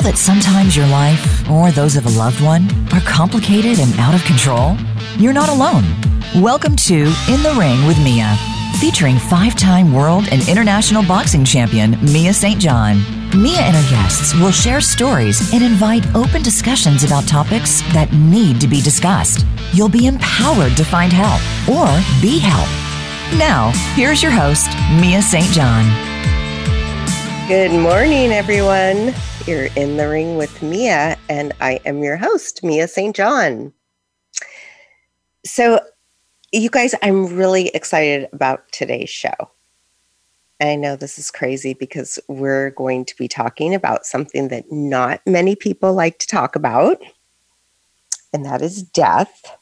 know that sometimes your life, or those of a loved one, are complicated and out of control? You're not alone. Welcome to In the Ring with Mia, featuring five time world and international boxing champion Mia St. John. Mia and her guests will share stories and invite open discussions about topics that need to be discussed. You'll be empowered to find help or be helped. Now, here's your host, Mia St. John. Good morning, everyone. You're in the ring with Mia, and I am your host, Mia St. John. So, you guys, I'm really excited about today's show. I know this is crazy because we're going to be talking about something that not many people like to talk about, and that is death.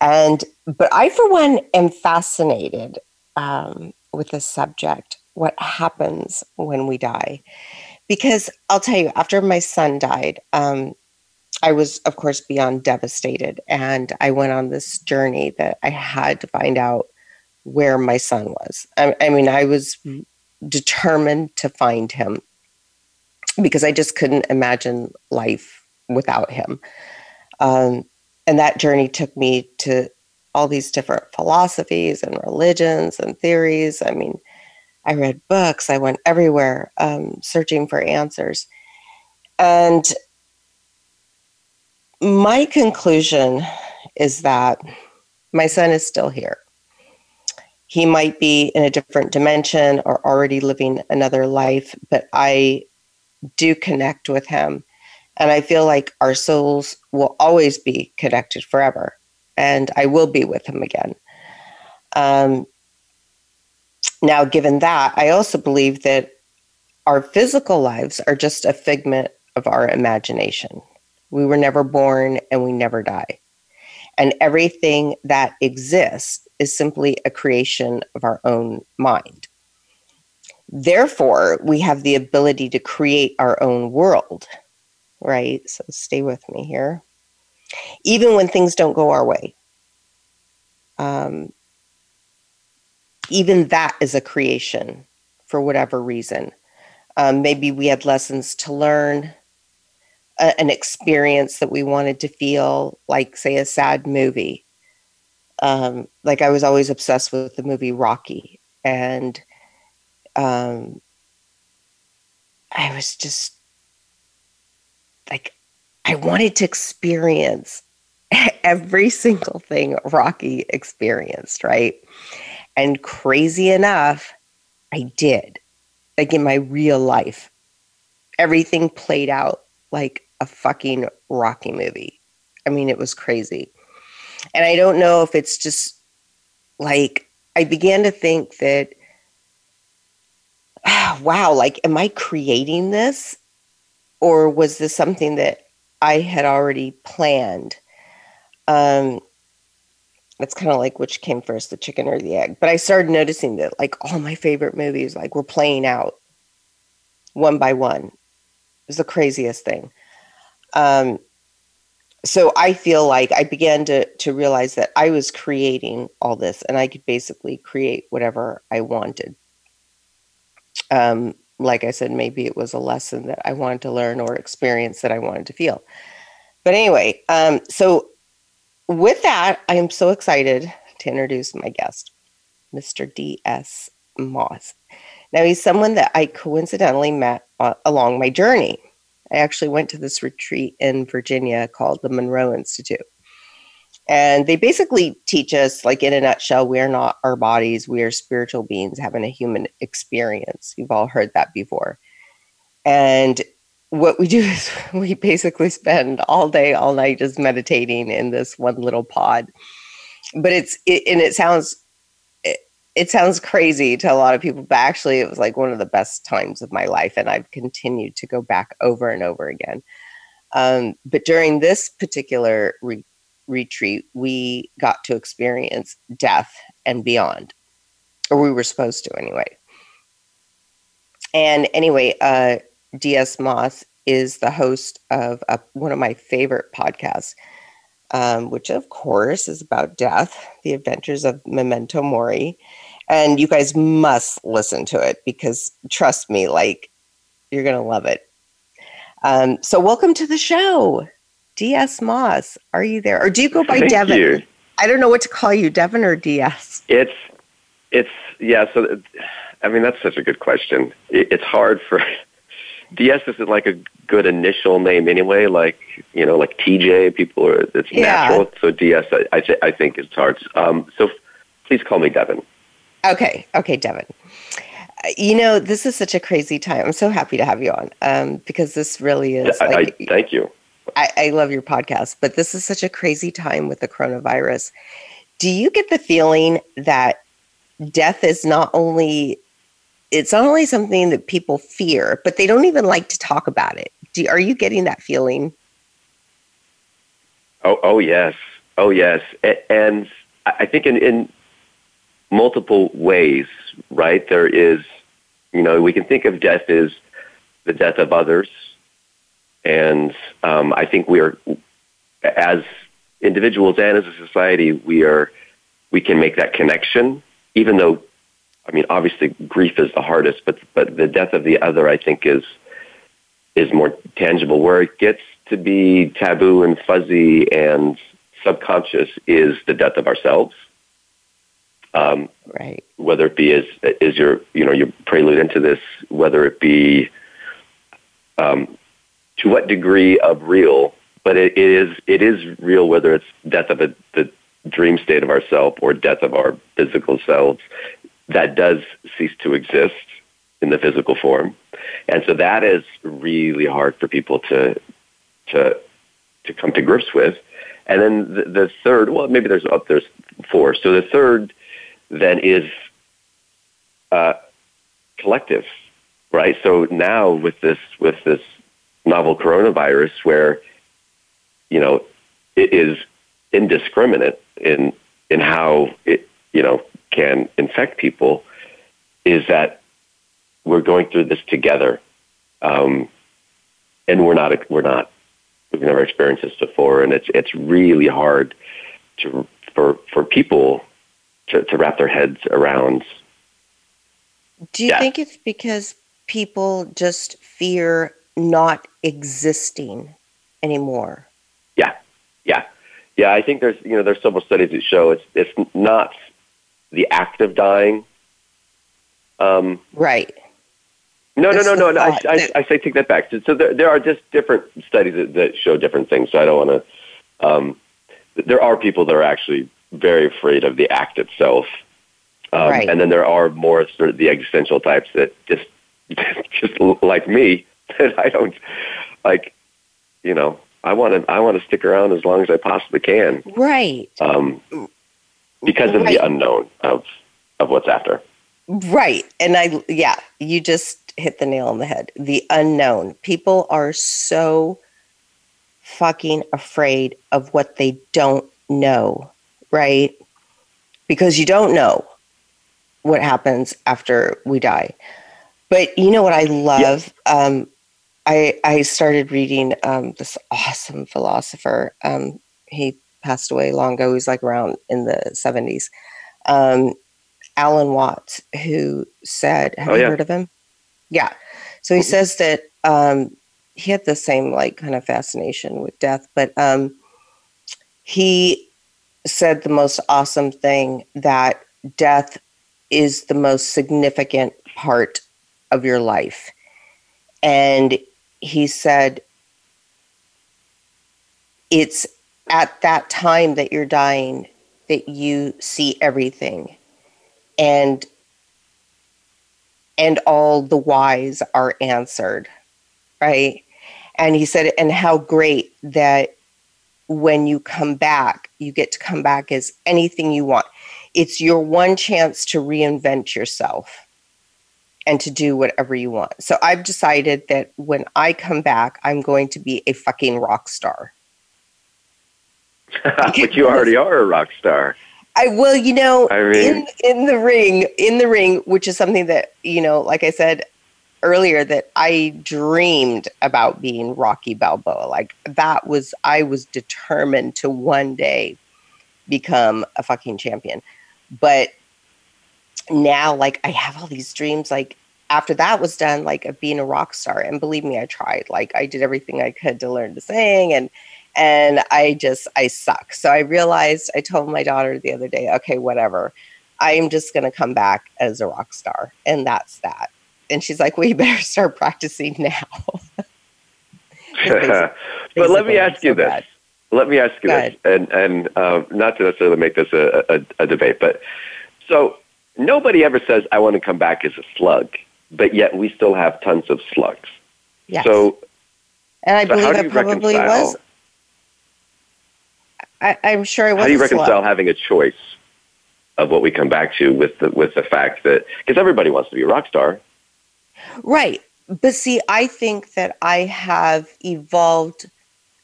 And, but I, for one, am fascinated um, with this subject what happens when we die. Because I'll tell you, after my son died, um, I was, of course, beyond devastated. And I went on this journey that I had to find out where my son was. I, I mean, I was determined to find him because I just couldn't imagine life without him. Um, and that journey took me to all these different philosophies and religions and theories. I mean, I read books, I went everywhere um, searching for answers. And my conclusion is that my son is still here. He might be in a different dimension or already living another life, but I do connect with him. And I feel like our souls will always be connected forever. And I will be with him again. Um, now, given that, I also believe that our physical lives are just a figment of our imagination. We were never born and we never die. And everything that exists is simply a creation of our own mind. Therefore, we have the ability to create our own world, right? So stay with me here. Even when things don't go our way. Um, even that is a creation for whatever reason. Um, maybe we had lessons to learn, a, an experience that we wanted to feel, like, say, a sad movie. Um, like, I was always obsessed with the movie Rocky. And um, I was just like, I wanted to experience every single thing Rocky experienced, right? And crazy enough, I did. Like in my real life, everything played out like a fucking Rocky movie. I mean, it was crazy. And I don't know if it's just like, I began to think that, wow, like, am I creating this? Or was this something that I had already planned? Um, it's kind of like which came first, the chicken or the egg. But I started noticing that like all my favorite movies like were playing out one by one. It was the craziest thing. Um, so I feel like I began to to realize that I was creating all this, and I could basically create whatever I wanted. Um, like I said, maybe it was a lesson that I wanted to learn or experience that I wanted to feel. But anyway, um, so with that, I am so excited to introduce my guest, Mr. D.S. Moss. Now, he's someone that I coincidentally met uh, along my journey. I actually went to this retreat in Virginia called the Monroe Institute. And they basically teach us, like in a nutshell, we are not our bodies, we are spiritual beings having a human experience. You've all heard that before. And what we do is we basically spend all day, all night just meditating in this one little pod. But it's it, and it sounds it, it sounds crazy to a lot of people, but actually it was like one of the best times of my life, and I've continued to go back over and over again. Um, but during this particular re- retreat, we got to experience death and beyond, or we were supposed to anyway. And anyway, uh, DS Moss is the host of a, one of my favorite podcasts, um, which of course is about death, the adventures of Memento Mori. And you guys must listen to it because trust me, like, you're going to love it. Um, so, welcome to the show, DS Moss. Are you there, or do you go by Thank Devin? you. I don't know what to call you, Devin or DS. It's it's yeah. So I mean, that's such a good question. It, it's hard for DS isn't like a good initial name anyway. Like you know, like TJ. People are it's Yeah. natural. So DS, I I, th- I think it's hard. Um, so please call me Devin. Okay, okay, Devin. You know, this is such a crazy time. I'm so happy to have you on um, because this really is I, like I, thank you. I, I love your podcast, but this is such a crazy time with the coronavirus. Do you get the feeling that death is not only it's only something that people fear, but they don't even like to talk about it? Do, are you getting that feeling? Oh, oh yes, oh yes, and I I think in, in multiple ways, right? There is, you know, we can think of death as the death of others, and um, I think we are, as individuals and as a society, we are, we can make that connection, even though, I mean, obviously, grief is the hardest, but but the death of the other, I think, is is more tangible. Where it gets to be taboo and fuzzy and subconscious is the death of ourselves. Um, Right. whether it be as is your you know your prelude into this, whether it be um, to what degree of real, but it, it is it is real whether it's death of a, the dream state of ourself or death of our physical selves that does cease to exist in the physical form, and so that is really hard for people to to to come to grips with. And then the, the third, well, maybe there's up there's four. So the third then is uh, collective, right? So now with this with this novel coronavirus, where you know it is indiscriminate in in how it you know can infect people, is that we're going through this together, um, and we're not we're not we've never experienced this before, and it's it's really hard to for for people to, to wrap their heads around. Do you think it's because people just fear not existing anymore? Yeah, yeah, yeah. I think there's you know there's several studies that show it's it's not the act of dying. Um, Right. no, no, That's no, no, no. I, I, I say take that back. So, so there, there are just different studies that, that show different things. So I don't want to. Um, there are people that are actually very afraid of the act itself, um, Right. and then there are more sort of the existential types that just just like me that I don't like. You know, I want to I want to stick around as long as I possibly can Right. um, because of Right. the unknown of of what's after. Right. And I, yeah, you just hit the nail on the head. The unknown. People are so fucking afraid of what they don't know, right? Because you don't know what happens after we die. But you know what I love? Um, I, I started reading um, this awesome philosopher. Um, he passed away long ago. He was like around in the 70s. Um, Alan Watts, who said, Have Oh, you yeah. heard of him? Yeah. So he Mhm. says that um, he had the same like kind of fascination with death, but um, he said the most awesome thing that death is the most significant part of your life. And he said, it's at that time that you're dying that you see everything. And and all the whys are answered right? And he said and how great that when you come back you get to come back as anything you want. It's your one chance to reinvent yourself and to do whatever you want. So i've decided that when i come back i'm going to be a fucking rock star but you already are a rock star. I well, you know, I mean- in in the ring, in the ring, which is something that you know, like I said earlier, that I dreamed about being Rocky Balboa. Like that was, I was determined to one day become a fucking champion. But now, like I have all these dreams, like after that was done, like of being a rock star. And believe me, I tried. Like I did everything I could to learn to sing and and I just I suck. So I realized I told my daughter the other day, okay, whatever. I am just gonna come back as a rock star. And that's that. And she's like, Well, better start practicing now. but let me ask so you this. Bad. Let me ask you Go this, ahead. and and uh, not to necessarily make this a, a, a debate, but so nobody ever says I want to come back as a slug but yet we still have tons of slugs. Yes. So, and I so believe it probably was. I, am sure it was. How do you reconcile slug. having a choice of what we come back to with the with the fact that because everybody wants to be a rock star, right? But see, I think that I have evolved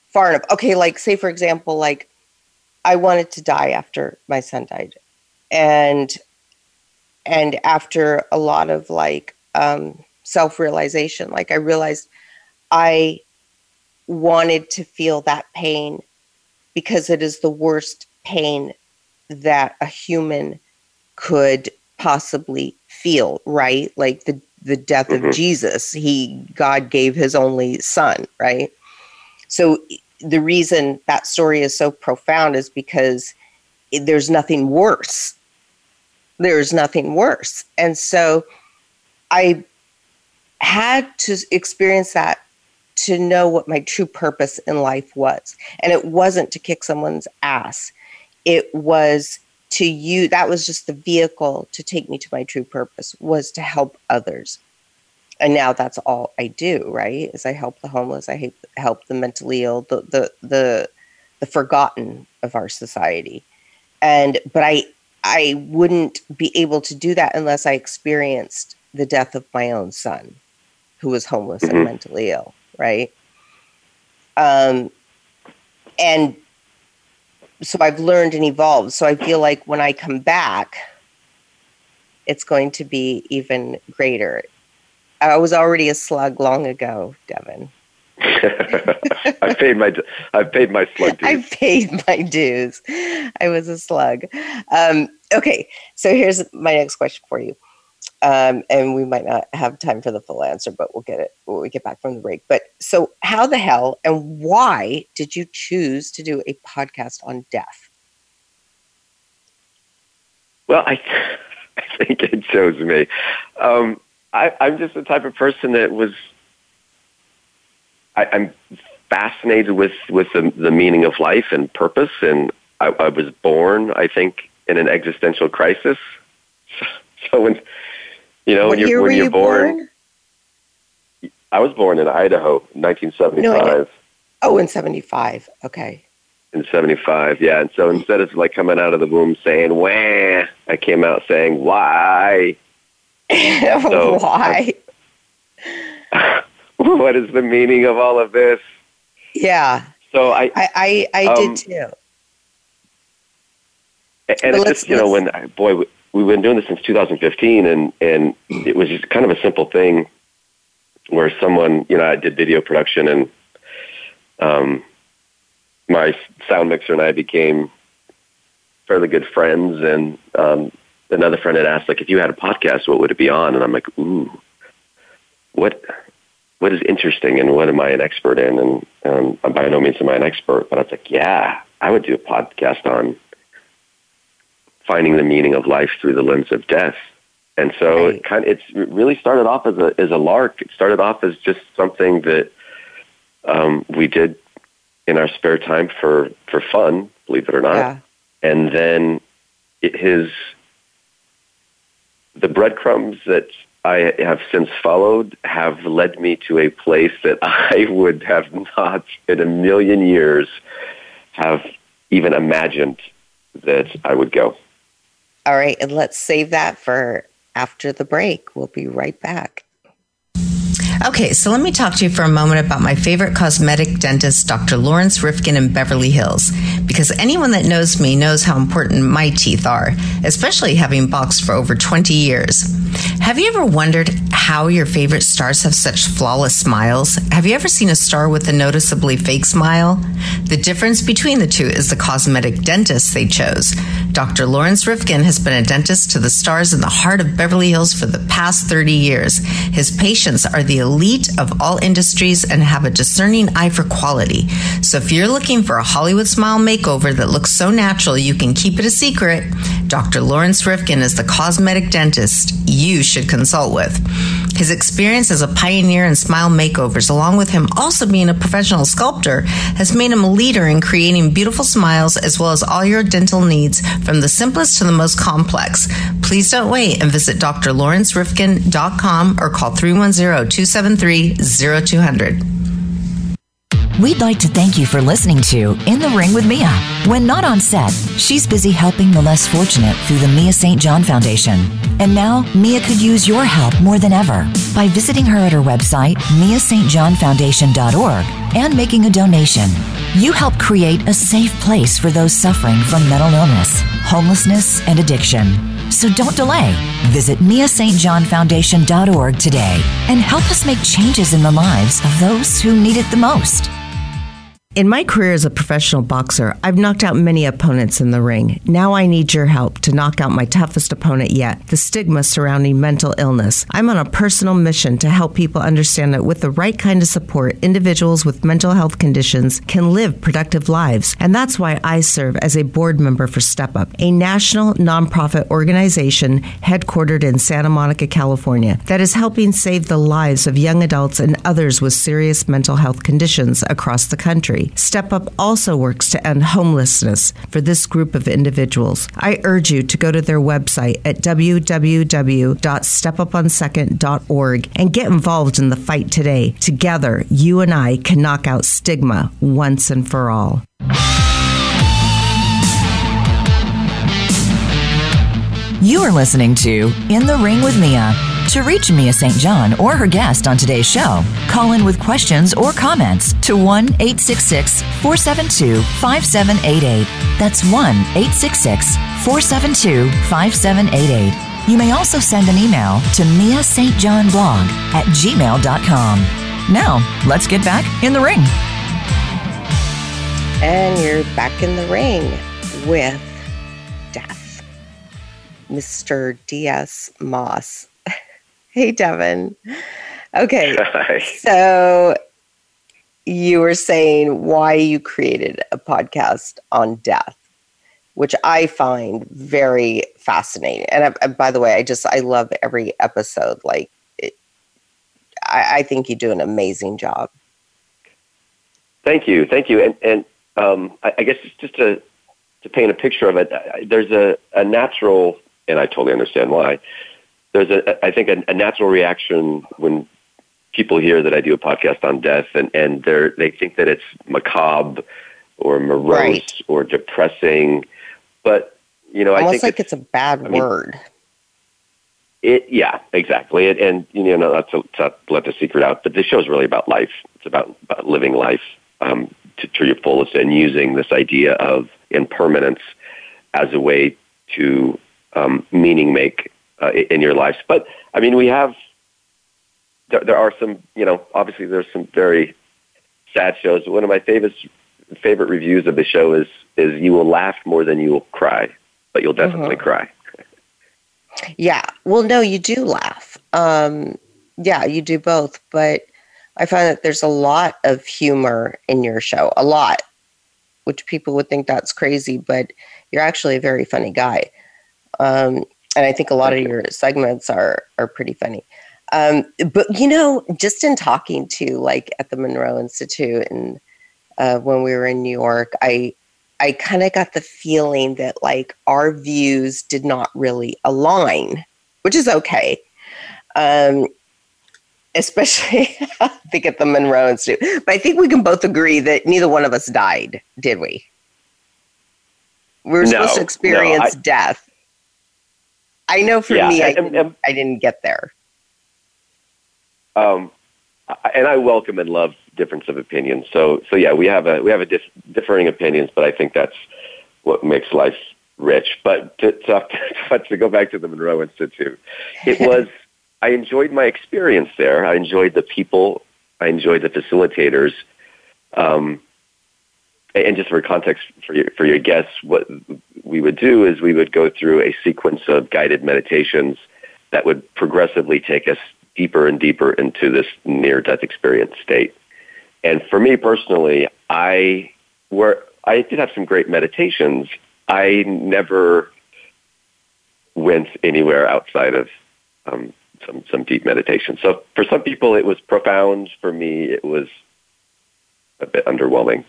far enough. Okay, like say for example, like I wanted to die after my son died, and and after a lot of like um, self realization. Like I realized I wanted to feel that pain because it is the worst pain that a human could possibly feel, right? Like the the death mm-hmm. of Jesus. He God gave his only son, right? So the reason that story is so profound is because there's nothing worse. There's nothing worse. And so I had to experience that to know what my true purpose in life was. And it wasn't to kick someone's ass. It was to you that was just the vehicle to take me to my true purpose was to help others. And now that's all I do, right? Is I help the homeless, I help the mentally ill, the the the the forgotten of our society. And but I I wouldn't be able to do that unless I experienced the death of my own son, who was homeless mm-hmm. and mentally ill, right? Um, and so I've learned and evolved. So I feel like when I come back, it's going to be even greater. I was already a slug long ago, Devin. I paid my I paid my slug dues. I paid my dues. I was a slug. Um, okay, so here's my next question for you um, and we might not have time for the full answer, but we'll get it when we get back from the break. But so, how the hell and why did you choose to do a podcast on death? Well, I, I think it chose me. Um, I, I'm just the type of person that was. I, I'm fascinated with with the, the meaning of life and purpose, and I, I was born, I think, in an existential crisis. So when you know, what when you're when you're you born, born, I was born in Idaho, 1975. No, oh, in 75. Okay. In 75, yeah. And so instead of like coming out of the womb saying "wah," I came out saying "why." so, why? what is the meaning of all of this? Yeah. So I I I, I um, did too. And it's just you know when boy we've been doing this since 2015, and and it was just kind of a simple thing where someone, you know, I did video production, and um, my sound mixer and I became fairly good friends, and um, another friend had asked, like, if you had a podcast, what would it be on? And I'm like, ooh, what what is interesting and what am I an expert in? And um, I'm by no means am I an expert, but I was like, yeah, I would do a podcast on finding the meaning of life through the lens of death. And so right. it kind of, it's really started off as a as a lark. It started off as just something that um, we did in our spare time for for fun, believe it or not. Yeah. And then it, his the breadcrumbs that I have since followed have led me to a place that I would have not in a million years have even imagined that I would go. All right, and let's save that for after the break. We'll be right back. Okay, so let me talk to you for a moment about my favorite cosmetic dentist, Dr. Laurence Rifkin in Beverly Hills, because anyone that knows me knows how important my teeth are, especially having boxed for over 20 years. Have you ever wondered how your favorite stars have such flawless smiles? Have you ever seen a star with a noticeably fake smile? The difference between the two is the cosmetic dentist they chose. Dr. Laurence Rifkin has been a dentist to the stars in the heart of Beverly Hills for the past 30 years. His patients are the elite of all industries and have a discerning eye for quality. So if you're looking for a Hollywood smile makeover that looks so natural you can keep it a secret, Dr. Laurence Rifkin is the cosmetic dentist you should consult with. His experience as a pioneer in smile makeovers, along with him also being a professional sculptor, has made him a leader in creating beautiful smiles as well as all your dental needs from the simplest to the most complex. Please don't wait and visit drlawrencerifkin.com or call 310-273-0200. We'd like to thank you for listening to In the Ring with Mia. When not on set, she's busy helping the less fortunate through the Mia St. John Foundation. And now, Mia could use your help more than ever by visiting her at her website, miastjohnfoundation.org, and making a donation. You help create a safe place for those suffering from mental illness, homelessness, and addiction. So don't delay. Visit miastjohnfoundation.org today and help us make changes in the lives of those who need it the most. In my career as a professional boxer, I've knocked out many opponents in the ring. Now I need your help to knock out my toughest opponent yet the stigma surrounding mental illness. I'm on a personal mission to help people understand that with the right kind of support, individuals with mental health conditions can live productive lives. And that's why I serve as a board member for Step Up, a national nonprofit organization headquartered in Santa Monica, California, that is helping save the lives of young adults and others with serious mental health conditions across the country. Step Up also works to end homelessness for this group of individuals. I urge you to go to their website at www.stepuponsecond.org and get involved in the fight today. Together, you and I can knock out stigma once and for all. You are listening to In the Ring with Mia. To reach Mia St. John or her guest on today's show, call in with questions or comments to 1 866 472 5788. That's 1 866 472 5788. You may also send an email to Mia St. John blog at gmail.com. Now, let's get back in the ring. And you're back in the ring with Death, Mr. D.S. Moss. Hey, Devin. Okay. Hi. So you were saying why you created a podcast on death, which I find very fascinating. And I, by the way, I just, I love every episode. Like, it, I, I, think you do an amazing job. Thank you. Thank you. And, and um, I, I, guess just to, to paint a picture of it, there's a, a natural, and I totally understand why there's a I think a, a natural reaction when people hear that I do a podcast on death and and they they think that it's macabre or morose right. or depressing, but you know almost I think like it's, it's a bad I mean, word. It yeah exactly and, and you know not to, to let the secret out, but this show is really about life. It's about, about living life um, to, to your fullest and using this idea of impermanence as a way to um, meaning make uh, in your lives. But I mean, we have there, there are some, you know, obviously there's some very sad shows. One of my favorite favorite reviews of the show is is you will laugh more than you will cry, but you'll definitely uh-huh. cry. Yeah. Well, no, you do laugh. Um, yeah, you do both, but I find that there's a lot of humor in your show, a lot, which people would think that's crazy, but you're actually a very funny guy. Um, and I think a lot of your segments are are pretty funny. Um, but you know, just in talking to like at the Monroe Institute and uh, when we were in New York, I I kind of got the feeling that like our views did not really align, which is okay. Um, especially I think at the Monroe Institute. But I think we can both agree that neither one of us died, did we? We were no, supposed to experience no, I, death. I know for yeah, me, and, I, didn't, and, I didn't get there. Um, and I welcome and love difference of opinion. So, so yeah, we have a we have a dif- differing opinions, but I think that's what makes life rich. But to, to, to go back to the Monroe Institute, it was I enjoyed my experience there. I enjoyed the people. I enjoyed the facilitators. Um, and just for context for your, for your guests, what we would do is we would go through a sequence of guided meditations that would progressively take us deeper and deeper into this near death experience state. And for me personally, I were I did have some great meditations. I never went anywhere outside of um, some some deep meditation. So for some people, it was profound. For me, it was a bit underwhelming.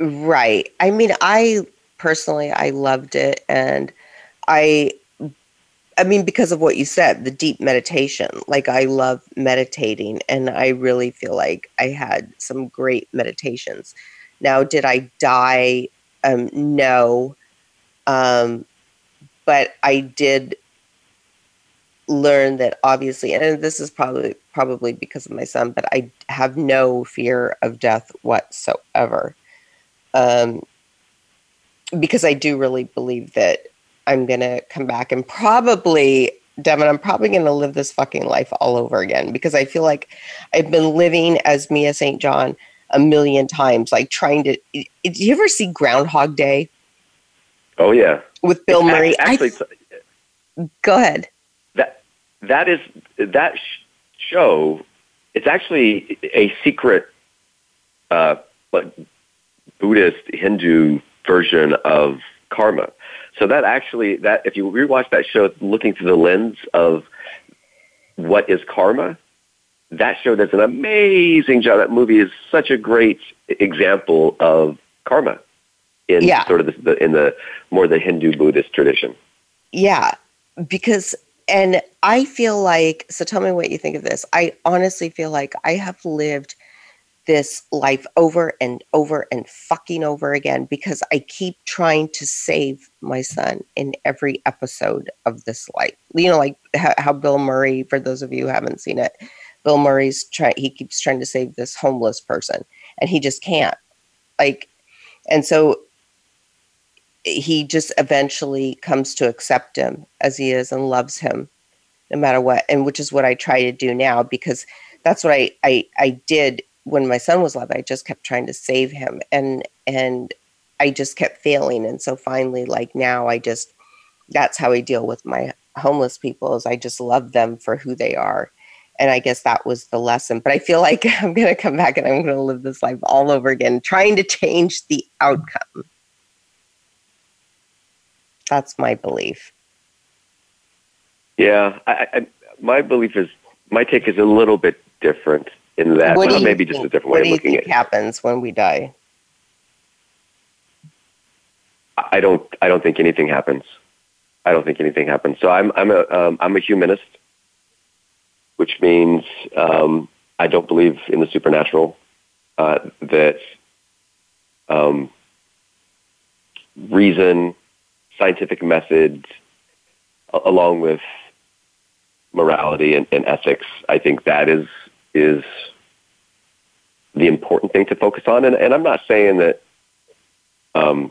Right. I mean, I personally I loved it, and I I mean, because of what you said, the deep meditation. Like, I love meditating, and I really feel like I had some great meditations. Now, did I die? Um, no. Um, but I did learn that obviously, and this is probably probably because of my son, but I have no fear of death whatsoever. Um, because I do really believe that I'm going to come back and probably, Devin, I'm probably going to live this fucking life all over again because I feel like I've been living as Mia St. John a million times, like trying to. Did you ever see Groundhog Day? Oh, yeah. With Bill It's Murray. Actually, I, go ahead. that that is that sh- show. It's actually a secret, uh, Buddhist Hindu version of karma. So that actually that if you rewatch that show, looking through the lens of what is karma, that show does an amazing job. That movie is such a great example of karma in Yeah. sort of the, the in the more the Hindu Buddhist tradition. Yeah, because and I feel like so tell me what you think of this. I honestly feel like I have lived this life over and over and fucking over again because I keep trying to save my son in every episode of this life. You know, like how, Bill Murray, for those of you who haven't seen it, Bill Murray's trying, he keeps trying to save this homeless person and he just can't. Like, and so he just eventually comes to accept him as he is and loves him no matter what and which is what i try to do now because that's what i i, I did when my son was alive i just kept trying to save him and and i just kept failing and so finally like now i just that's how i deal with my homeless people is i just love them for who they are and i guess that was the lesson but i feel like i'm going to come back and i'm going to live this life all over again trying to change the outcome that's my belief. Yeah, I, I, my belief is my take is a little bit different in that What do well, you maybe just a think- different way of looking at it. happens when we die? I don't I don't think anything happens. I don't think anything happens. So I'm I'm a um, I'm a humanist, which means um, I don't believe in the supernatural. Uh, that um, reason, scientific methods, along with morality and, and ethics, I think that is is the important thing to focus on. And, and I'm not saying that um,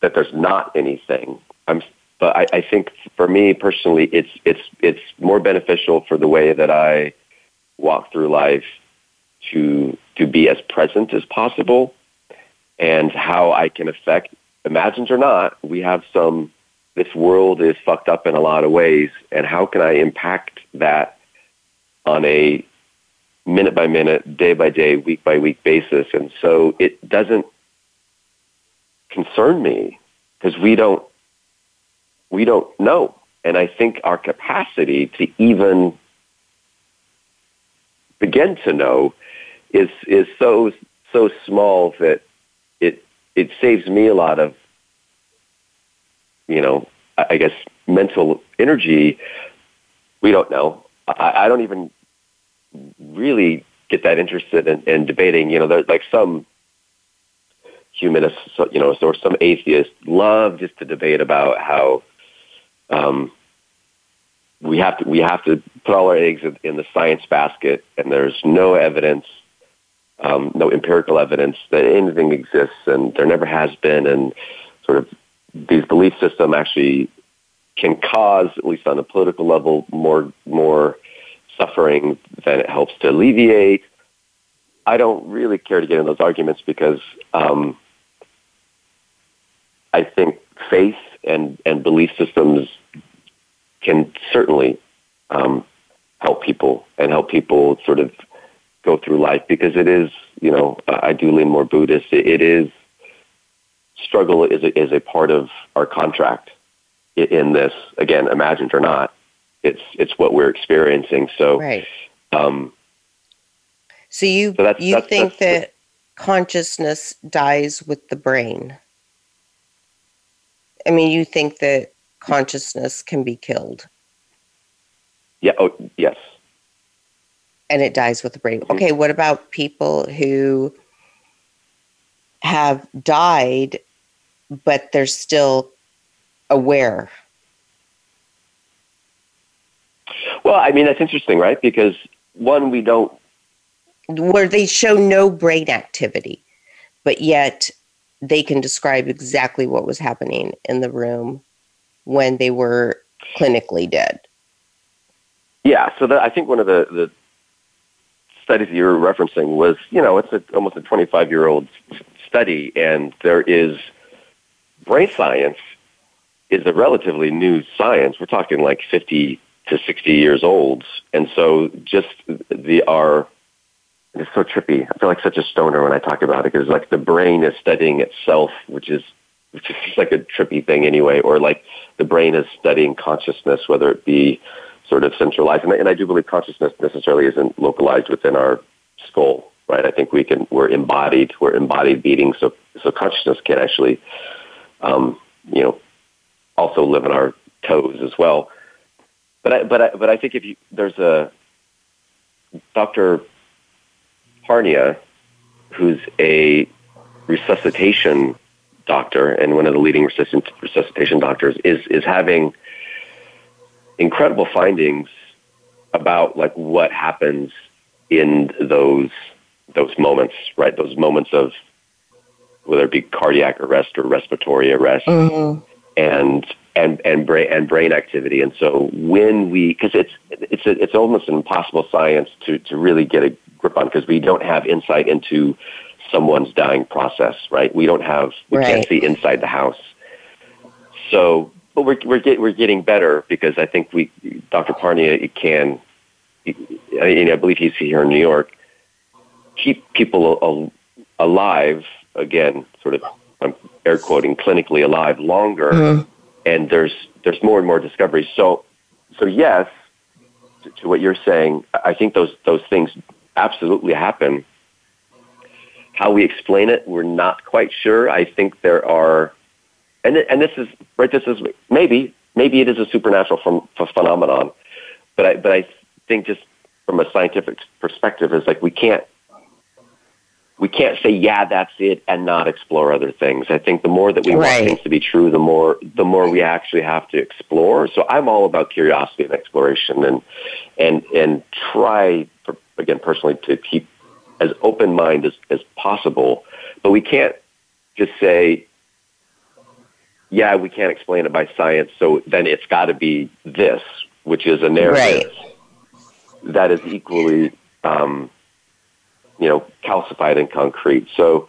that there's not anything. I'm, but I, I think for me personally, it's it's it's more beneficial for the way that I walk through life to to be as present as possible, and how I can affect. Imagined or not, we have some. This world is fucked up in a lot of ways, and how can I impact that on a minute by minute, day by day, week by week basis? And so it doesn't concern me because we don't we don't know. And i think our capacity to even begin to know is is so so small that it it saves me a lot of you know i I guess mental energy. We don't know i, I don't even really get that interested in, in debating you know there's like some humanists, you know, or some atheists love just to debate about how um, we have to we have to put all our eggs in, in the science basket, and there's no evidence, um, no empirical evidence that anything exists, and there never has been, and sort of these belief system actually can cause, at least on a political level, more more suffering than it helps to alleviate. I don't really care to get in those arguments because um, I think faith and, and belief systems can certainly um, help people and help people sort of go through life because it is, you know, I do lean more Buddhist. it, it is struggle is a, is a part of our contract in this. Again, imagined or not, it's it's what we're experiencing. So, right. Um, so you so that's, you that's, think that's, that consciousness dies with the brain? I mean, you think that consciousness can be killed? Yeah. Oh, yes. And it dies with the brain. Mm-hmm. Okay. What about people who have died, but they're still aware? Well, I mean, that's interesting, right? Because one, we don't. Where they show no brain activity, but yet they can describe exactly what was happening in the room when they were clinically dead. Yeah, so I think one of the, the studies you were referencing was, you know, it's a, almost a 25 year old study, and there is brain science is a relatively new science. We're talking like 50 to 60 years old, and so just the our it's so trippy. I feel like such a stoner when I talk about it because like the brain is studying itself, which is which is like a trippy thing anyway, or like the brain is studying consciousness, whether it be sort of centralized. And, I, and I do believe consciousness necessarily isn't localized within our skull, right? I think we can we're embodied, we're embodied beings, so so consciousness can actually, um, you know, also live in our toes as well. But I, but I, but I think if you there's a Dr. Parnia, who's a resuscitation doctor and one of the leading resuscitation doctors, is is having incredible findings about like what happens in those those moments, right? Those moments of whether it be cardiac arrest or respiratory arrest, mm-hmm. And and and brain and brain activity. And so when we, because it's it's a, it's almost an impossible science to to really get a grip on because we don't have insight into someone's dying process, right? We don't have we right. can't see inside the house. So, but we're we're get, we're getting better because I think we Dr. Parnia can, I, mean, I believe he's here in New York, keep people alive again, sort of I'm air quoting clinically alive longer, mm-hmm. and there's there's more and more discoveries. So so yes, to, to what you're saying, I think those those things absolutely happen. How we explain it, we're not quite sure. I think there are, and and this is right. This is maybe maybe it is a supernatural from, phenomenon, but I but I think just from a scientific perspective is like we can't we can't say yeah that's it and not explore other things. I think the more that we right. want things to be true, the more the more we actually have to explore. So I'm all about curiosity and exploration and and and try for again, personally, to keep as open mind as, as possible. But we can't just say, yeah, we can't explain it by science, so then it's got to be this, which is a narrative right. that is equally, um, you know, calcified and concrete. So,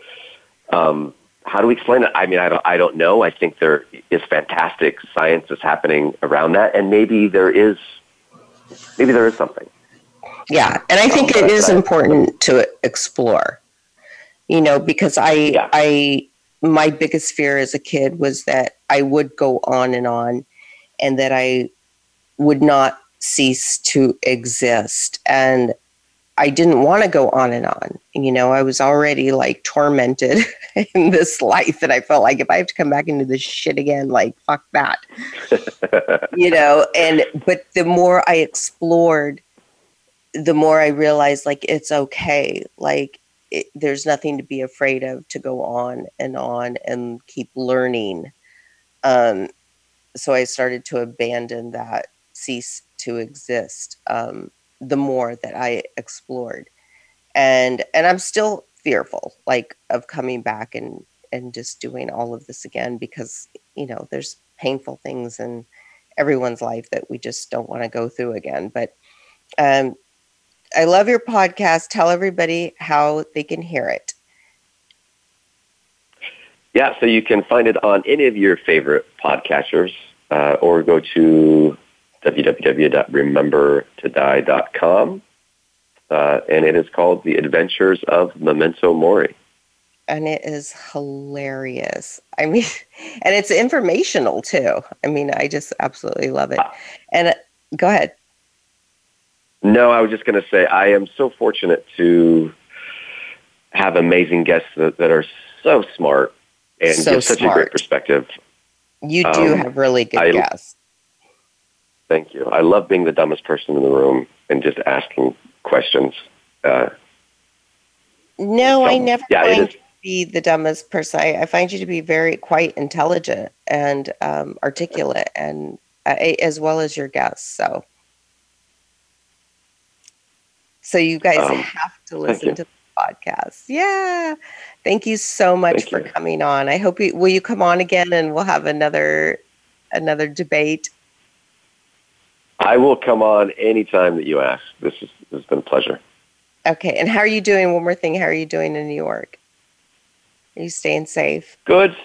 um, how do we explain it? I mean, I don't, I don't know. I think there is fantastic science that's happening around that, and maybe there is, maybe there is something. Yeah, and I think it is important to explore. You know, because I yeah. I my biggest fear as a kid was that I would go on and on and that I would not cease to exist and I didn't want to go on and on. You know, I was already like tormented in this life and I felt like if I have to come back into this shit again, like fuck that. you know, and but the more I explored the more I realized like it's okay. Like it, there's nothing to be afraid of to go on and on and keep learning. Um, so I started to abandon that, cease to exist. Um, the more that I explored, and and I'm still fearful, like of coming back and and just doing all of this again because you know there's painful things in everyone's life that we just don't want to go through again. But um, I love your podcast. Tell everybody how they can hear it. Yeah, so you can find it on any of your favorite podcasters uh, or go to www.remembertodie.com. Uh, and it is called The Adventures of Memento Mori. And it is hilarious. I mean, and it's informational too. I mean, I just absolutely love it. Uh, and uh, go ahead. No, I was just going to say I am so fortunate to have amazing guests that, that are so smart and so give such smart. a great perspective. You do um, have really good I, guests. Thank you. I love being the dumbest person in the room and just asking questions. Uh, no, so, I never yeah, find you to be the dumbest person. I, I, find you to be very quite intelligent and um, articulate, and uh, as well as your guests. So, so you guys um, have to listen to the podcast. Yeah, thank you so much for you. coming on. I hope you will you come on again, and we'll have another another debate. I will come on anytime that you ask. This, is, this has been a pleasure. Okay. And how are you doing? One more thing. How are you doing in New York? Are you staying safe? Good.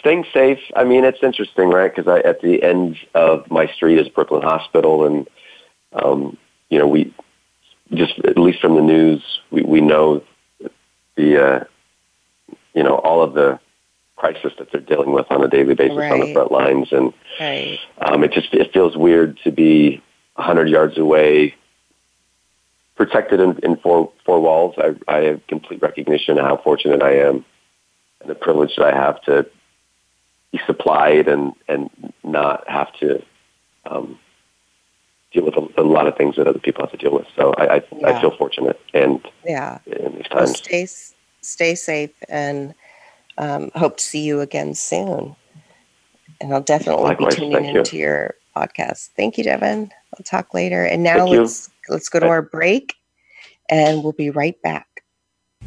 Staying safe. I mean, it's interesting, right? Because at the end of my street is Brooklyn Hospital, and um, you know, we just at least from the news, we, we know the uh, you know all of the crisis that they're dealing with on a daily basis right. on the front lines, and right. um, it just it feels weird to be hundred yards away, protected in, in four four walls. I, I have complete recognition of how fortunate I am, and the privilege that I have to be supplied and and not have to um, deal with a, a, lot of things that other people have to deal with. So I I, yeah. I feel fortunate, and yeah, in these times, well, stay stay safe and um, hope to see you again soon. And I'll definitely Likewise, be tuning into you. your podcast. Thank you, Devin. I'll talk later. And now thank let's you. let's go to our break, and we'll be right back.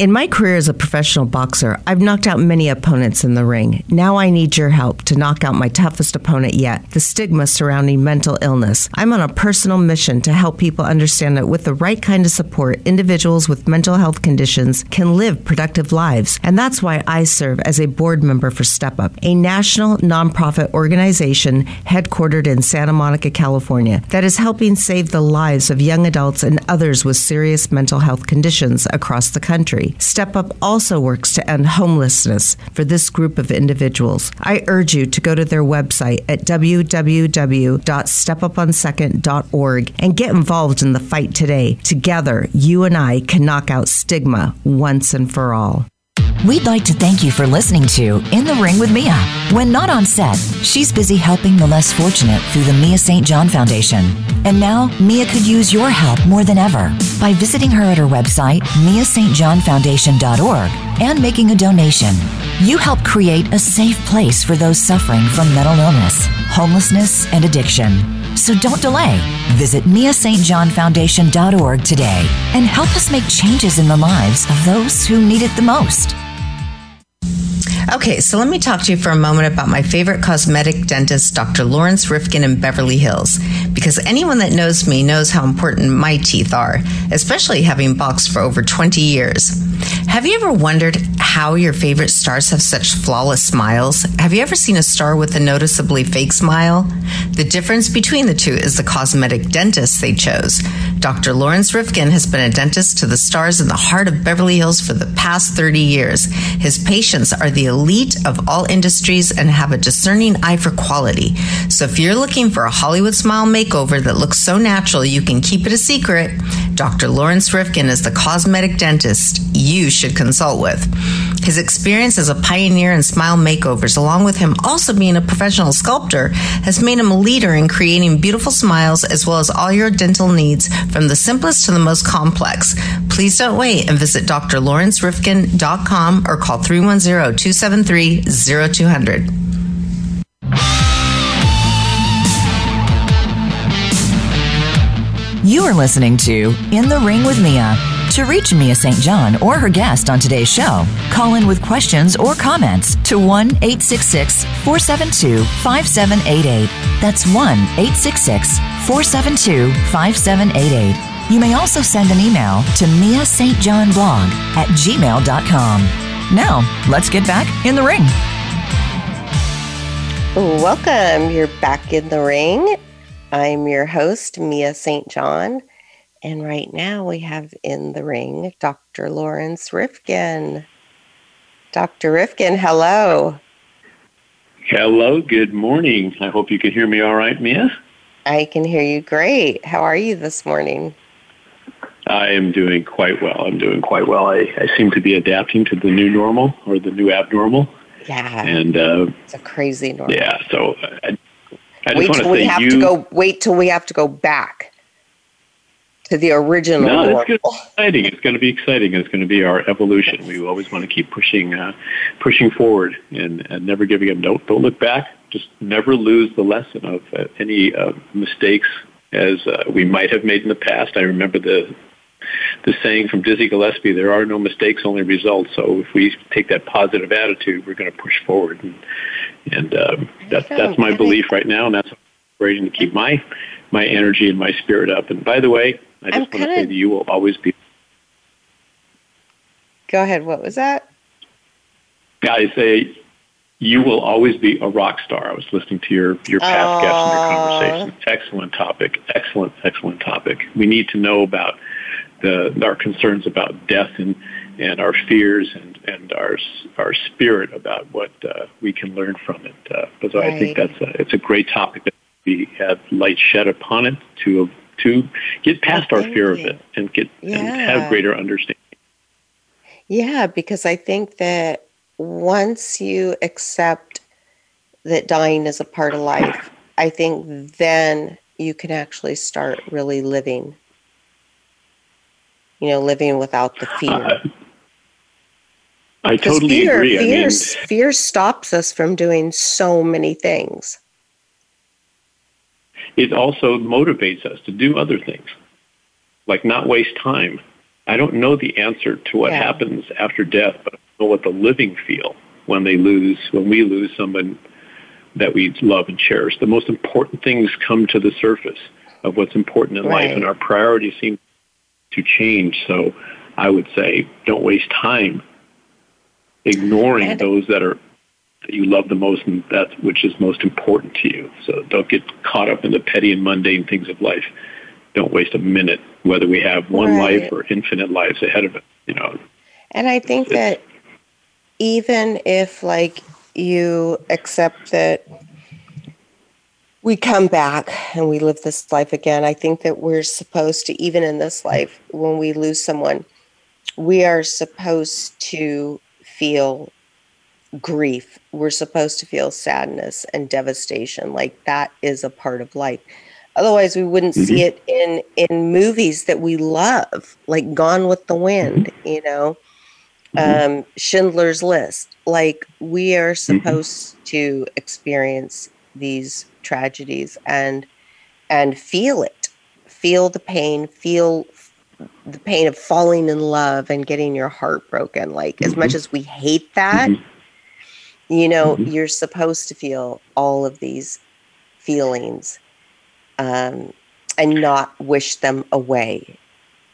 In my career as a professional boxer, I've knocked out many opponents in the ring. Now I need your help to knock out my toughest opponent yet the stigma surrounding mental illness. I'm on a personal mission to help people understand that with the right kind of support, individuals with mental health conditions can live productive lives. And that's why I serve as a board member for Step Up, a national nonprofit organization headquartered in Santa Monica, California, that is helping save the lives of young adults and others with serious mental health conditions across the country. Step Up also works to end homelessness for this group of individuals. I urge you to go to their website at www.stepuponsecond.org and get involved in the fight today. Together, you and I can knock out stigma once and for all. We'd like to thank you for listening to In the Ring with Mia. When not on set, she's busy helping the less fortunate through the Mia St. John Foundation. And now, Mia could use your help more than ever by visiting her at her website, miastjohnfoundation.org, and making a donation. You help create a safe place for those suffering from mental illness, homelessness, and addiction. So don't delay. Visit miastjohnfoundation.org today and help us make changes in the lives of those who need it the most. Okay, so let me talk to you for a moment about my favorite cosmetic dentist, Dr. Laurence Rifkin in Beverly Hills, because anyone that knows me knows how important my teeth are, especially having boxed for over 20 years. Have you ever wondered how your favorite stars have such flawless smiles? Have you ever seen a star with a noticeably fake smile? The difference between the two is the cosmetic dentist they chose. Dr. Laurence Rifkin has been a dentist to the stars in the heart of Beverly Hills for the past 30 years. His patients are the elite of all industries and have a discerning eye for quality. So if you're looking for a Hollywood smile makeover that looks so natural you can keep it a secret, Dr. Laurence Rifkin is the cosmetic dentist you should consult with. His experience as a pioneer in smile makeovers, along with him also being a professional sculptor, has made him a leader in creating beautiful smiles as well as all your dental needs from the simplest to the most complex. Please don't wait and visit drlawrencerifkin.com or call 310 273 0200. You are listening to In the Ring with Mia. To reach Mia St. John or her guest on today's show, call in with questions or comments to 1 866 472 5788. That's 1 866 472 5788 You may also send an email to Mia St. John blog at gmail.com. Now, let's get back in the ring. Welcome. You're back in the ring. I'm your host, Mia St. John. And right now we have in the ring Dr. Laurence Rifkin. Dr. Rifkin, hello. Hello, good morning. I hope you can hear me all right, Mia. I can hear you great. How are you this morning? I am doing quite well. I'm doing quite well. I, I seem to be adapting to the new normal or the new abnormal. Yeah. And uh, it's a crazy normal. Yeah. So I, I wait till we have you, to go. Wait till we have to go back to the original. No, it's going to be exciting. It's going to be exciting. It's going to be our evolution. We always want to keep pushing, uh, pushing forward, and, and never giving up. Don't don't look back. Just never lose the lesson of uh, any uh, mistakes as uh, we might have made in the past. I remember the the saying from Dizzy Gillespie: "There are no mistakes, only results." So if we take that positive attitude, we're going to push forward, and, and um, that's that's my belief right now, and that's inspiration to keep my my energy and my spirit up. And by the way, I just I'm want to say that you will always be. Go ahead. What was that? I say you will always be a rock star. I was listening to your your past guests and your conversation. Excellent topic. Excellent, excellent topic. We need to know about the our concerns about death and and our fears and and our our spirit about what uh, we can learn from it. Uh, so right. I think that's a, it's a great topic that we have light shed upon it to to get past our fear you. of it and get yeah. and have greater understanding. Yeah, because I think that once you accept that dying is a part of life, I think then you can actually start really living. You know, living without the fear. Uh, I totally fear, agree. Fear, I mean, fear stops us from doing so many things it also motivates us to do other things, like not waste time. I don't know the answer to what yeah. happens after death, but I know what the living feel when they lose, when we lose someone that we love and cherish. The most important things come to the surface of what's important in right. life, and our priorities seem to change. So I would say don't waste time ignoring and those that are that you love the most and that which is most important to you. So don't get caught up in the petty and mundane things of life. Don't waste a minute, whether we have one right. life or infinite lives ahead of us. You know. And I think that even if like you accept that we come back and we live this life again, I think that we're supposed to, even in this life, when we lose someone, we are supposed to feel grief. We're supposed to feel sadness and devastation. Like that is a part of life. Otherwise, we wouldn't mm-hmm. see it in in movies that we love, like Gone with the Wind. Mm-hmm. You know, mm-hmm. um, Schindler's List. Like we are mm-hmm. supposed to experience these tragedies and and feel it, feel the pain, feel the pain of falling in love and getting your heart broken. Like as much mm-hmm. as we hate that mm-hmm. You know, mm-hmm. you're supposed to feel all of these feelings um, and not wish them away.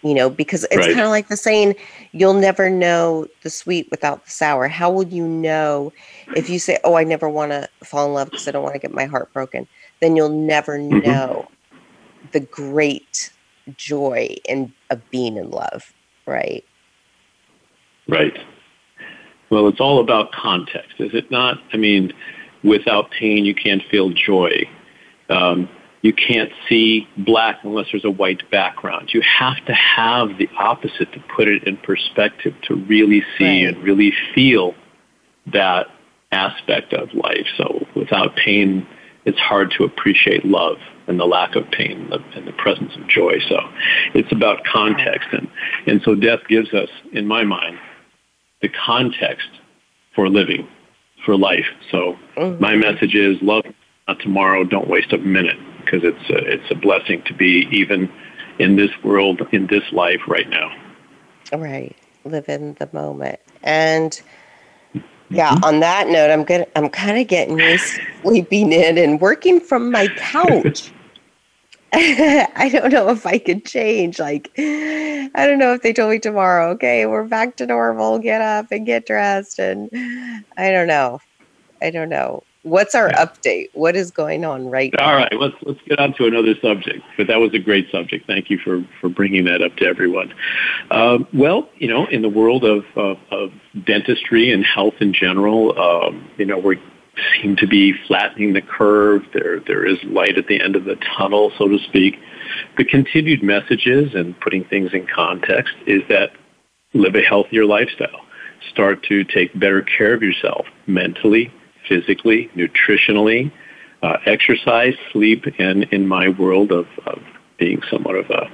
You know, because it's right. kind of like the saying, you'll never know the sweet without the sour. How will you know if you say, Oh, I never want to fall in love because I don't want to get my heart broken? Then you'll never mm-hmm. know the great joy in of being in love, right? Right. Well, it's all about context, is it not? I mean, without pain, you can't feel joy. Um, you can't see black unless there's a white background. You have to have the opposite to put it in perspective to really see right. and really feel that aspect of life. So without pain, it's hard to appreciate love and the lack of pain and the presence of joy. So it's about context. And, and so death gives us, in my mind, the context for living, for life. So mm-hmm. my message is love not tomorrow. Don't waste a minute because it's a, it's a blessing to be even in this world, in this life right now. Right. Live in the moment. And yeah, mm-hmm. on that note, I'm good. I'm kind of getting used sleeping in and working from my couch. I don't know if I could change. Like, I don't know if they told me tomorrow, okay, we're back to normal, get up and get dressed. And I don't know. I don't know. What's our yeah. update? What is going on right All now? All right, let's let's get on to another subject. But that was a great subject. Thank you for for bringing that up to everyone. Um, well, you know, in the world of, of, of dentistry and health in general, um, you know, we're seem to be flattening the curve. There, there is light at the end of the tunnel, so to speak. The continued messages and putting things in context is that live a healthier lifestyle. Start to take better care of yourself mentally, physically, nutritionally, uh, exercise, sleep, and in my world of, of being somewhat of a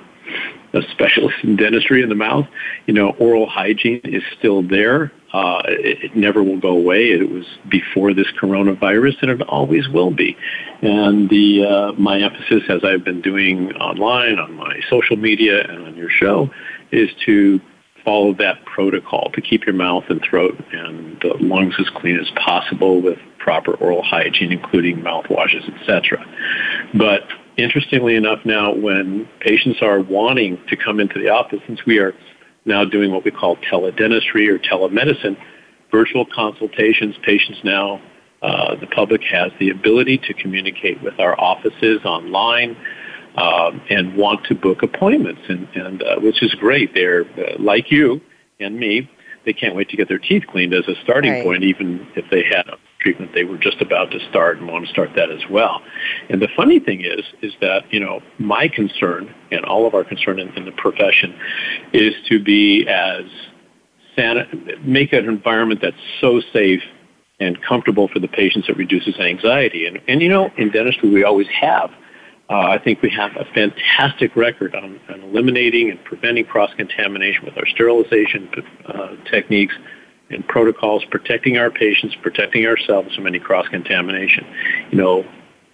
a specialist in dentistry in the mouth. You know, oral hygiene is still there. Uh, it, it never will go away. It was before this coronavirus, and it always will be. And the uh, my emphasis, as I've been doing online, on my social media, and on your show, is to follow that protocol to keep your mouth and throat and the lungs as clean as possible with proper oral hygiene, including mouthwashes, etc. But interestingly enough, now when patients are wanting to come into the office, since we are now doing what we call teledentistry or telemedicine, virtual consultations, patients now, uh, the public has the ability to communicate with our offices online. Um, and want to book appointments, and, and uh, which is great. They're uh, like you and me. They can't wait to get their teeth cleaned as a starting right. point, even if they had a treatment they were just about to start and want to start that as well. And the funny thing is, is that, you know, my concern and all of our concern in, in the profession is to be as san- make an environment that's so safe and comfortable for the patients that reduces anxiety. And, and you know, in dentistry, we always have. Uh, I think we have a fantastic record on, on eliminating and preventing cross-contamination with our sterilization uh, techniques and protocols, protecting our patients, protecting ourselves from any cross contamination. You know,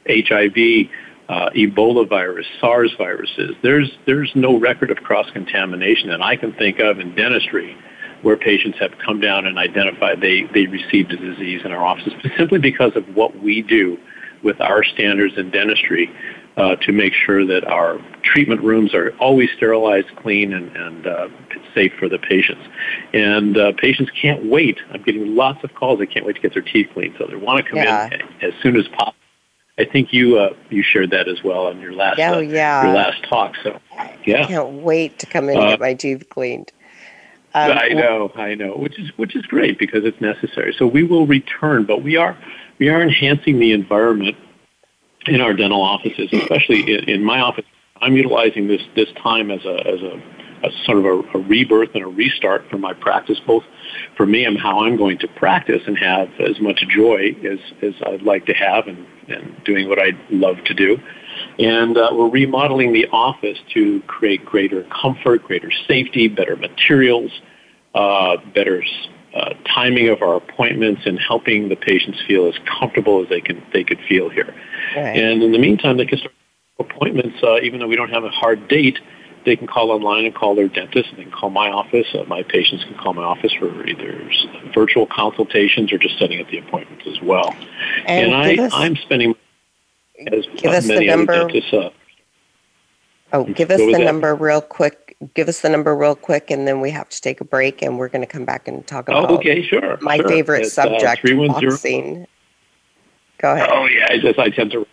HIV, uh, Ebola virus, SARS viruses. There's there's no record of cross contamination that I can think of in dentistry where patients have come down and identified they they received a disease in our offices simply because of what we do with our standards in dentistry uh, to make sure that our treatment rooms are always sterilized, clean, and, and uh, safe for the patients. And uh, patients can't wait. I'm getting lots of calls. They can't wait to get their teeth cleaned, so they want to come yeah. in as soon as possible. I think you uh, you shared that as well on your last oh, yeah. Uh, your last talk. So yeah, I can't wait to come in and uh, get my teeth cleaned. Um, I know, I know, which is which is great because it's necessary. So we will return, but we are we are enhancing the environment in our dental offices, especially in, in my office. I'm utilizing this this time as a as a, a sort of a, a, rebirth and a restart for my practice, both for me and how I'm going to practice and have as much joy as as I'd like to have, and, and doing what I love to do. And uh, we're remodeling the office to create greater comfort, greater safety, better materials, uh, better uh, timing of our appointments and helping the patients feel as comfortable as they can they could feel here. Right. And in the meantime, they can start appointments uh, even though we don't have a hard date. They can call online and call their dentist. They can call my office. Uh, my patients can call my office for either virtual consultations or just setting up the appointments as well. And, and I, us, I'm spending as give us the number. Dentists, uh, oh, give us the that? number real quick give us the number real quick, and then we have to take a break, and we're going to come back and talk about. Oh, okay, sure. My sure. favorite it's, uh, subject, uh, boxing. Go ahead. Oh yeah, I just I tend to.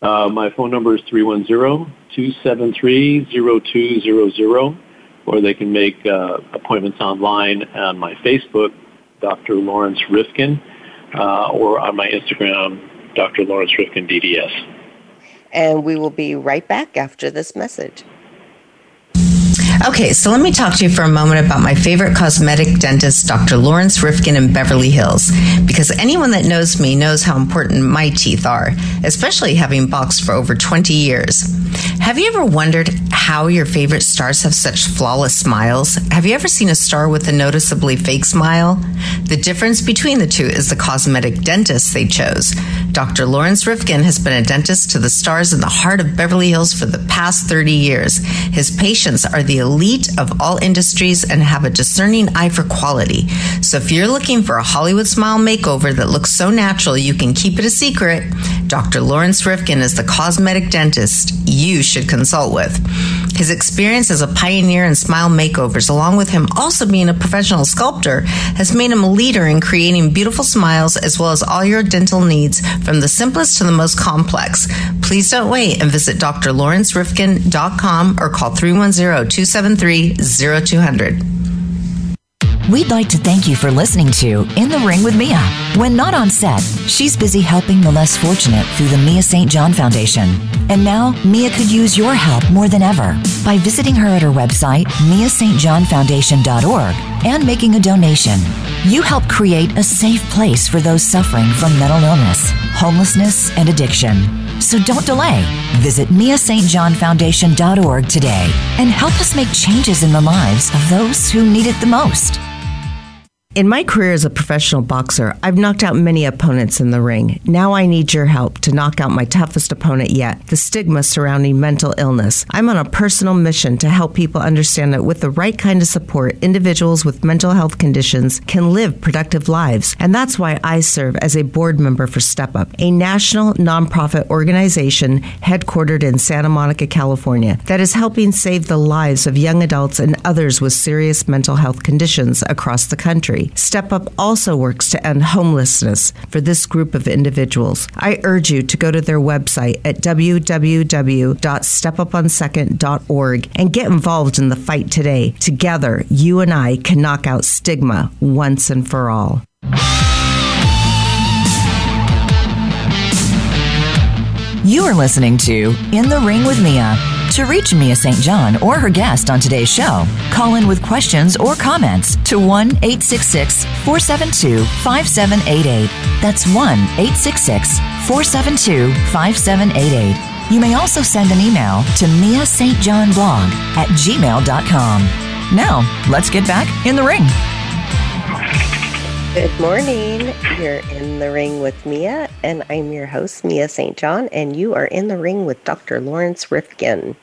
Uh, my phone number is 310-273-0200, or they can make uh, appointments online on my Facebook, Dr. Laurence Rifkin, uh, or on my Instagram, Dr. Laurence Rifkin DDS. And we will be right back after this message. Okay, so let me talk to you for a moment about my favorite cosmetic dentist, Dr. Laurence Rifkin in Beverly Hills, because anyone that knows me knows how important my teeth are, especially having boxed for over 20 years. Have you ever wondered how your favorite stars have such flawless smiles? Have you ever seen a star with a noticeably fake smile? The difference between the two is the cosmetic dentist they chose. Dr. Laurence Rifkin has been a dentist to the stars in the heart of Beverly Hills for the past 30 years. His patients are the elite of all industries and have a discerning eye for quality. So if you're looking for a Hollywood smile makeover that looks so natural you can keep it a secret, Dr. Laurence Rifkin is the cosmetic dentist you should consult with. His experience as a pioneer in smile makeovers, along with him also being a professional sculptor, has made him a leader in creating beautiful smiles as well as all your dental needs from the simplest to the most complex. Please don't wait and visit drlawrencerifkin.com or call 310 273 0200. We'd like to thank you for listening to In the Ring with Mia. When not on set, she's busy helping the less fortunate through the Mia St. John Foundation. And now, Mia could use your help more than ever by visiting her at her website, miastjohnfoundation.org, and making a donation. You help create a safe place for those suffering from mental illness, homelessness, and addiction. So don't delay. Visit miastjohnfoundation.org today and help us make changes in the lives of those who need it the most. In my career as a professional boxer, I've knocked out many opponents in the ring. Now I need your help to knock out my toughest opponent yet the stigma surrounding mental illness. I'm on a personal mission to help people understand that with the right kind of support, individuals with mental health conditions can live productive lives. And that's why I serve as a board member for Step Up, a national nonprofit organization headquartered in Santa Monica, California, that is helping save the lives of young adults and others with serious mental health conditions across the country. Step Up also works to end homelessness for this group of individuals. I urge you to go to their website at www.stepuponsecond.org and get involved in the fight today. Together, you and I can knock out stigma once and for all. You are listening to In the Ring with Mia. To reach Mia St. John or her guest on today's show, call in with questions or comments to 1 866 472 5788. That's 1 866 472 5788. You may also send an email to Mia St. John blog at gmail.com. Now, let's get back in the ring. Good morning. You're in the ring with Mia, and I'm your host, Mia St. John, and you are in the ring with Dr. Laurence Rifkin.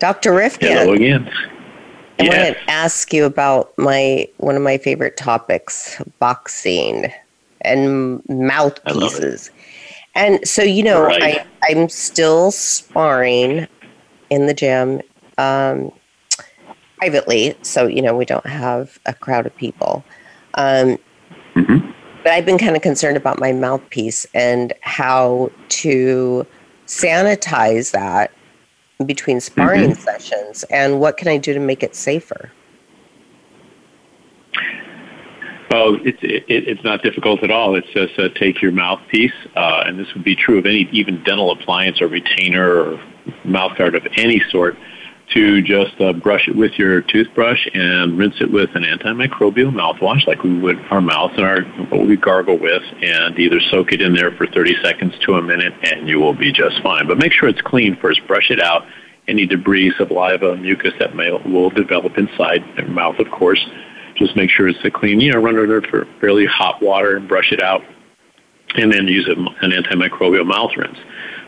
Dr. Rifkin. Hello again. I yes. want to ask you about my one of my favorite topics, boxing and mouthpieces. And so, you know, right. I, I'm still sparring in the gym um, privately. So, you know, we don't have a crowd of people. Um, mm-hmm. But I've been kind of concerned about my mouthpiece and how to sanitize that between sparring mm-hmm. sessions and what can I do to make it safer? Well, it's it, it's not difficult at all. It's just uh, take your mouthpiece, uh, and this would be true of any even dental appliance or retainer or mouthguard of any sort to just uh, brush it with your toothbrush and rinse it with an antimicrobial mouthwash like we would our mouth and our what we gargle with and either soak it in there for 30 seconds to a minute and you will be just fine. But make sure it's clean first. Brush it out. Any debris, saliva, mucus that may will develop inside your mouth, of course. Just make sure it's a clean, you know, run it under for fairly hot water and brush it out. And then use an antimicrobial mouth rinse.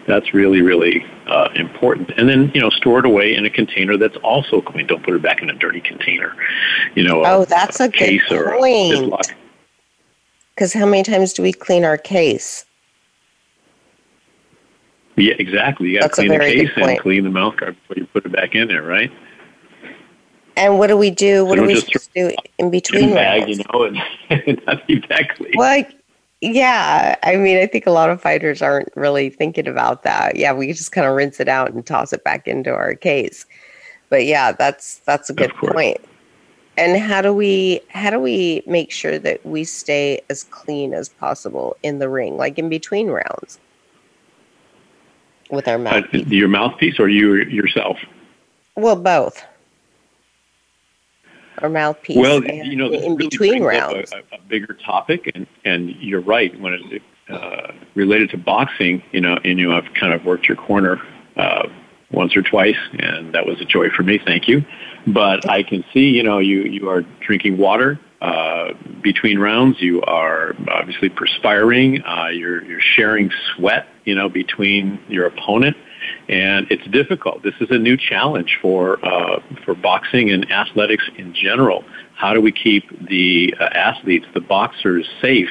That's really, really uh, important. And then, you know, store it away in a container that's also clean. Don't put it back in a dirty container. You know, oh, a, that's a, a case good point. Because how many times do we clean our case? Yeah, exactly. You got to clean the case and clean the mouth guard before you put it back in there, right? And what do we do? What so do we supposed to do in between bag, you know, and not exactly. Well, yeah, I mean, I think a lot of fighters aren't really thinking about that. Yeah, we just kind of rinse it out and toss it back into our case. But yeah, that's that's a good point. And how do we how do we make sure that we stay as clean as possible in the ring, like in between rounds, with our mouthpiece? Uh, your mouthpiece or you yourself? Well, both or mouthpiece. Well, you know, in really between rounds, a, a, bigger topic, and and you're right when it's uh, related to boxing. You know, and you I've kind of worked your corner uh, once or twice, and that was a joy for me. Thank you. But I can see, you know, you you are drinking water. Uh, between rounds, you are obviously perspiring. Uh, you're, you're sharing sweat, you know, between your opponent and it's difficult. This is a new challenge for uh, for boxing and athletics in general. How do we keep the uh, athletes, the boxers, safe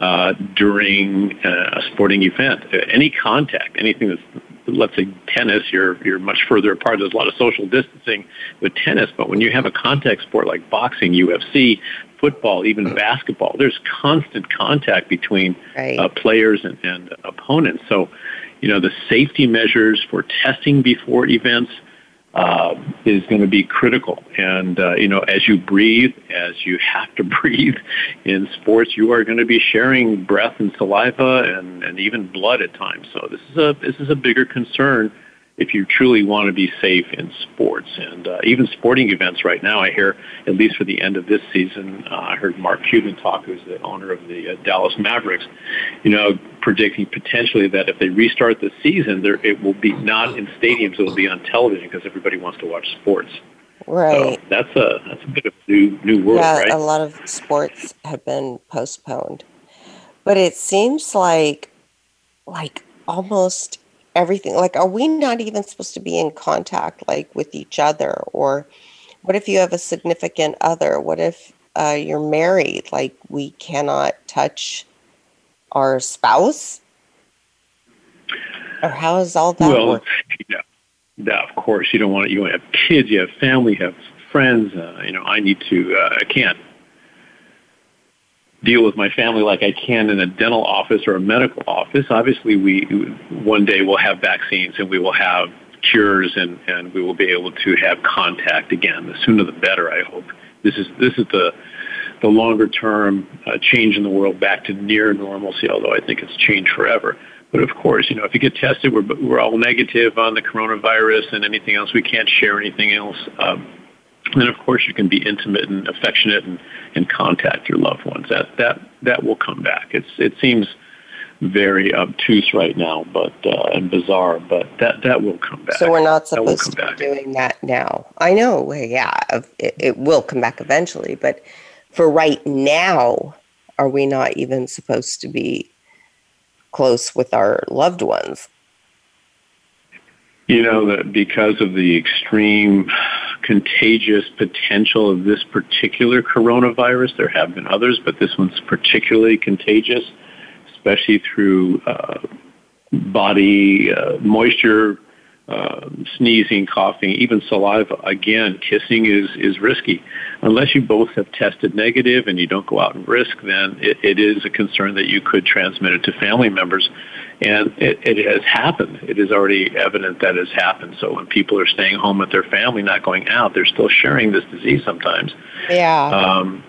uh, during uh, a sporting event. Any contact, anything that's let's say tennis, you're you're much further apart. There's a lot of social distancing with tennis, but when you have a contact sport like boxing, UFC, football, even basketball, there's constant contact between right. uh, players and, and opponents. So, you know, the safety measures for testing before events uh, is going to be critical. And, uh, you know, as you breathe, as you have to breathe in sports, you are going to be sharing breath and saliva and, and even blood at times. So this is a, this is a bigger concern if you truly want to be safe in sports. And uh, even sporting events right now, I hear, at least for the end of this season, uh, I heard Mark Cuban talk, who's the owner of the uh, Dallas Mavericks, you know, predicting potentially that if they restart the season, there, it will be not in stadiums, it will be on television because everybody wants to watch sports. Right. So that's a that's a bit of new new world, yeah, right? a lot of sports have been postponed, but it seems like like almost everything like are we not even supposed to be in contact like with each other? Or what if you have a significant other? What if uh, you're married? Like we cannot touch our spouse? Or how is all that well work? yeah, yeah of course you don't want to you want to have kids you have family you have friends uh, you know i need to uh, i can't deal with my family like I can in a dental office or a medical office. Obviously, we one day will have vaccines and we will have cures and, and we will be able to have contact again. The sooner the better, I hope. This is this is the the longer term uh, change in the world back to near normalcy, although I think it's changed forever. But of course, you know, if you get tested, we're, we're all negative on the coronavirus and anything else. We can't share anything else. Um, and of course, you can be intimate and affectionate and, and contact your loved ones. That that that will come back. It's it seems very obtuse right now, but uh, and bizarre, but that that will come back. So we're not supposed to be doing that now. I know, yeah, it, it will come back eventually, but for right now, are we not even supposed to be close with our loved ones? You know that because of the extreme contagious potential of this particular coronavirus. There have been others, but this one's particularly contagious, especially through uh, body uh, moisture, uh, sneezing, coughing, even saliva. Again, kissing is, is risky. Unless you both have tested negative and you don't go out and risk, then it, it is a concern that you could transmit it to family members. And it, it has happened. It is already evident that has happened. So when people are staying home with their family, not going out, they're still sharing this disease sometimes. Yeah. Um,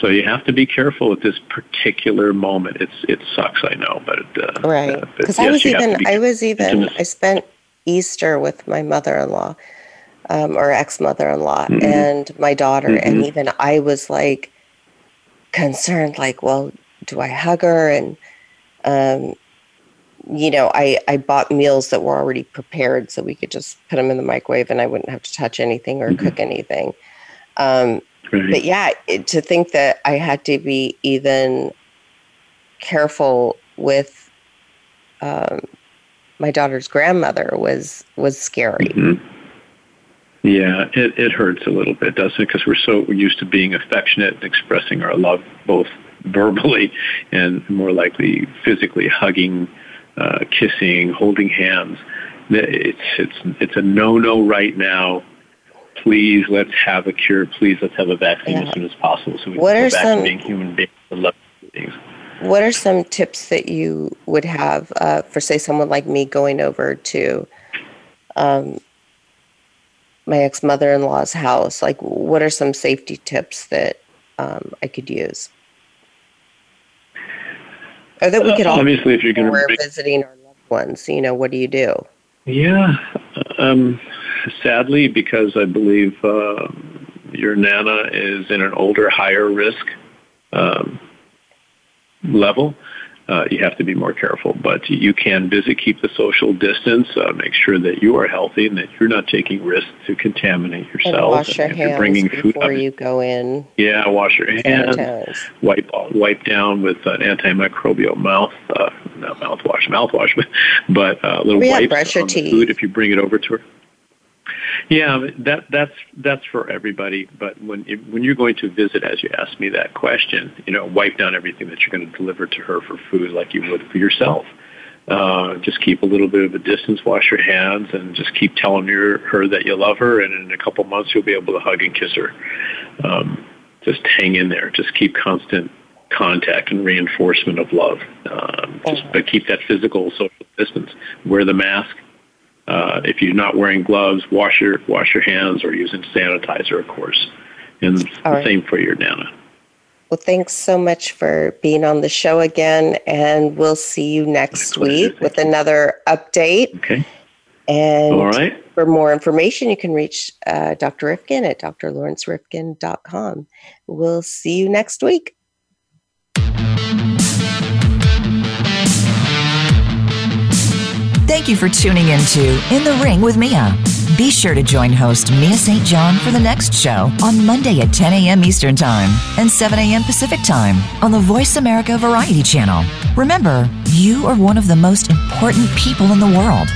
so you have to be careful at this particular moment. It's it sucks, I know, but uh, right. Because uh, yes, I was even I was even I spent Easter with my mother-in-law um, or ex-mother-in-law mm-hmm. and my daughter, mm-hmm. and even I was like concerned, like, well, do I hug her and um, you know, I, I bought meals that were already prepared so we could just put them in the microwave and I wouldn't have to touch anything or mm-hmm. cook anything. Um, right. But yeah, it, to think that I had to be even careful with um, my daughter's grandmother was was scary. Mm-hmm. Yeah, it, it hurts a little bit, doesn't it? Because we're so used to being affectionate and expressing our love both verbally and more likely physically hugging uh, kissing, holding hands. It's it's it's a no no right now. Please let's have a cure. Please let's have a vaccine yeah. as soon as possible so we what can go back some, to being human beings and love beings. What are some tips that you would have uh, for, say, someone like me going over to um, my ex mother in law's house? Like, what are some safety tips that um, I could use? Or that we could all obviously if you're going to we're visiting our loved ones. You know, what do you do? Yeah, um, sadly, because I believe uh, your nana is in an older, higher risk um, level uh, you have to be more careful. But you can visit, keep the social distance, uh, make sure that you are healthy and that you're not taking risks to contaminate yourself. And wash your and hands bringing before up, you go in. Yeah, wash your hands. Wipe wipe down with an antimicrobial mouth, uh, not mouthwash, mouthwash, but but uh, little we wipes brush your teeth. food if you bring it over to her. Yeah, that that's that's for everybody. But when when you're going to visit, as you asked me that question, you know, wipe down everything that you're going to deliver to her for food, like you would for yourself. Uh, just keep a little bit of a distance, wash your hands, and just keep telling her, her that you love her. And in a couple months, you'll be able to hug and kiss her. Um, just hang in there. Just keep constant contact and reinforcement of love. Um, just but keep that physical social distance. Wear the mask. Uh, if you're not wearing gloves, wash your wash your hands or using sanitizer, of course. And right. same for your nana. Well, thanks so much for being on the show again, and we'll see you next week with another update. Okay. And All right. for more information, you can reach uh, Dr. Rifkin at drlawrencerifkin.com. We'll see you next week. Thank you for tuning in to In the Ring with Mia. Be sure to join host Mia St. John for the next show on Monday at 10 a.m. Eastern Time and 7 a.m. Pacific Time on the Voice America Variety Channel. Remember, you are one of the most important people in the world